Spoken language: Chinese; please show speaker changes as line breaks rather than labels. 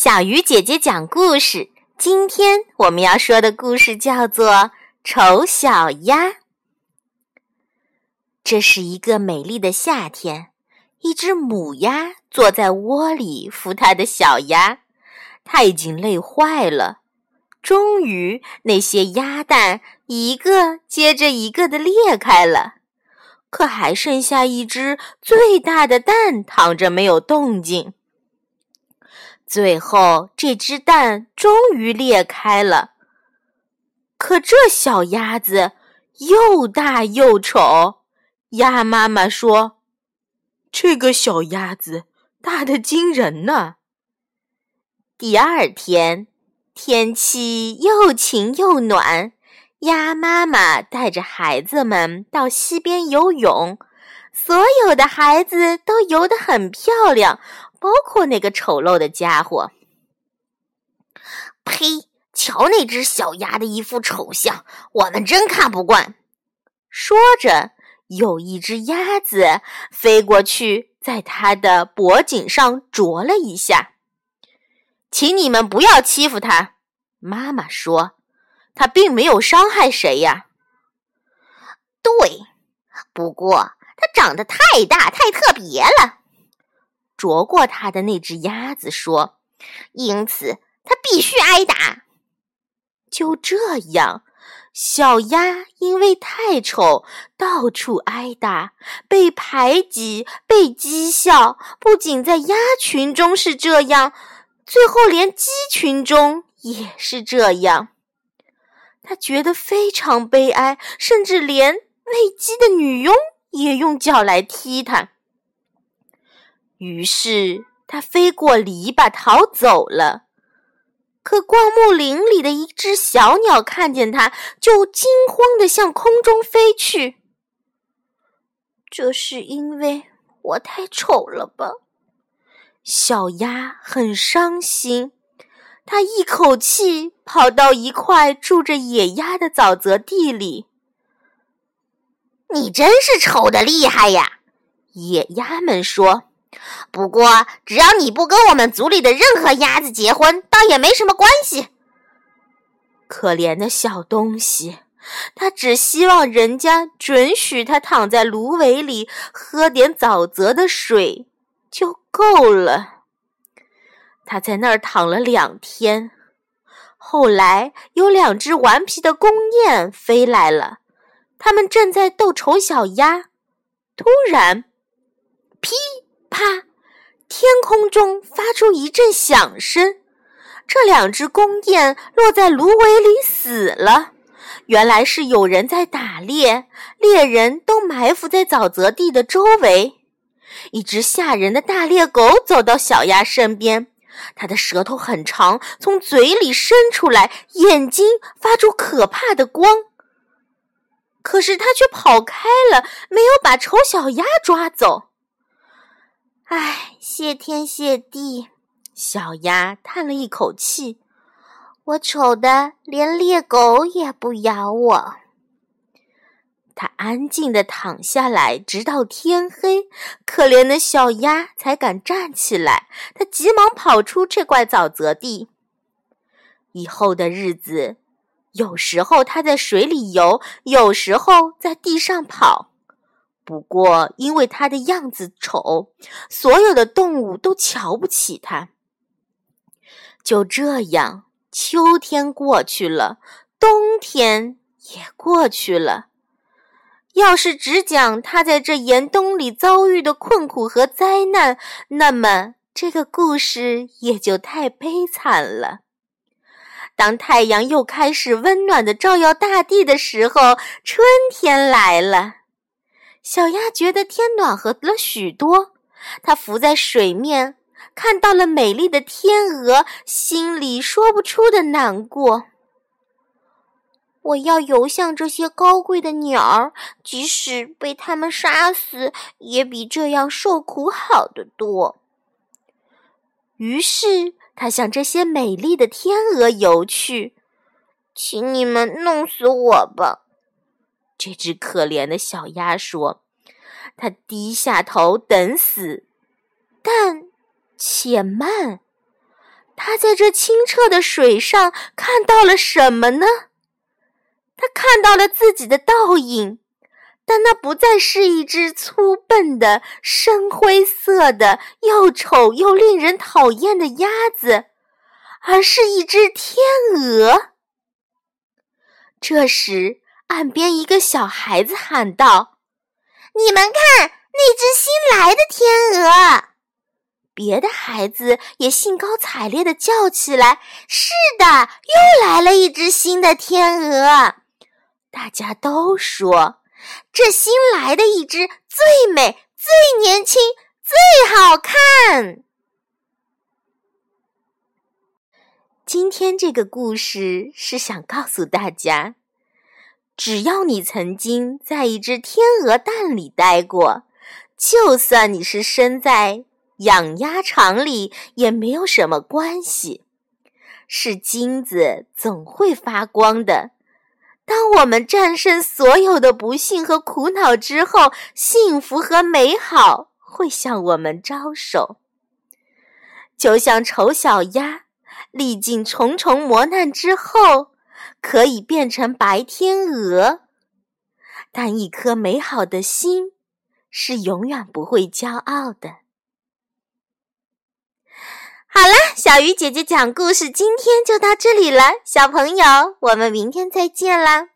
小鱼姐姐讲故事。今天我们要说的故事叫做《丑小鸭》。这是一个美丽的夏天，一只母鸭坐在窝里孵它的小鸭，它已经累坏了。终于，那些鸭蛋一个接着一个的裂开了，可还剩下一只最大的蛋躺着没有动静。最后，这只蛋终于裂开了。可这小鸭子又大又丑，鸭妈妈说：“
这个小鸭子大的惊人呢。”
第二天，天气又晴又暖，鸭妈妈带着孩子们到溪边游泳，所有的孩子都游得很漂亮。包括那个丑陋的家伙。
呸！瞧那只小鸭的一副丑相，我们真看不惯。
说着，有一只鸭子飞过去，在它的脖颈上啄了一下。请你们不要欺负它，妈妈说，它并没有伤害谁呀。
对，不过它长得太大，太特别了。
啄过它的那只鸭子说：“
因此，它必须挨打。”
就这样，小鸭因为太丑，到处挨打，被排挤，被讥笑。不仅在鸭群中是这样，最后连鸡群中也是这样。他觉得非常悲哀，甚至连喂鸡的女佣也用脚来踢他。于是它飞过篱笆逃走了，可灌木林里的一只小鸟看见它，就惊慌地向空中飞去。这是因为我太丑了吧？小鸭很伤心，它一口气跑到一块住着野鸭的沼泽地里。
你真是丑的厉害呀！
野鸭们说。
不过，只要你不跟我们族里的任何鸭子结婚，倒也没什么关系。
可怜的小东西，他只希望人家准许他躺在芦苇里喝点沼泽的水就够了。他在那儿躺了两天，后来有两只顽皮的公雁飞来了，他们正在逗丑小鸭。突然，噼！啪！天空中发出一阵响声，这两只公雁落在芦苇里死了。原来是有人在打猎，猎人都埋伏在沼泽地的周围。一只吓人的大猎狗走到小鸭身边，它的舌头很长，从嘴里伸出来，眼睛发出可怕的光。可是它却跑开了，没有把丑小鸭抓走。唉，谢天谢地，小鸭叹了一口气。我丑的连猎狗也不咬我。它安静地躺下来，直到天黑。可怜的小鸭才敢站起来。它急忙跑出这块沼泽地。以后的日子，有时候它在水里游，有时候在地上跑。不过，因为它的样子丑，所有的动物都瞧不起它。就这样，秋天过去了，冬天也过去了。要是只讲它在这严冬里遭遇的困苦和灾难，那么这个故事也就太悲惨了。当太阳又开始温暖的照耀大地的时候，春天来了。小鸭觉得天暖和了许多，它浮在水面，看到了美丽的天鹅，心里说不出的难过。我要游向这些高贵的鸟儿，即使被它们杀死，也比这样受苦好得多。于是，它向这些美丽的天鹅游去，请你们弄死我吧。这只可怜的小鸭说：“它低下头等死，但且慢。它在这清澈的水上看到了什么呢？它看到了自己的倒影，但那不再是一只粗笨的、深灰色的、又丑又令人讨厌的鸭子，而是一只天鹅。这时，岸边一个小孩子喊道：“
你们看，那只新来的天鹅！”
别的孩子也兴高采烈地叫起来：“
是的，又来了一只新的天鹅！”
大家都说：“
这新来的一只最美、最年轻、最好看。”
今天这个故事是想告诉大家，只要你曾经在一只天鹅蛋里待过，就算你是生在……养鸭场里也没有什么关系，是金子总会发光的。当我们战胜所有的不幸和苦恼之后，幸福和美好会向我们招手。就像丑小鸭，历经重重磨难之后，可以变成白天鹅，但一颗美好的心是永远不会骄傲的。好了，小鱼姐姐讲故事，今天就到这里了。小朋友，我们明天再见啦！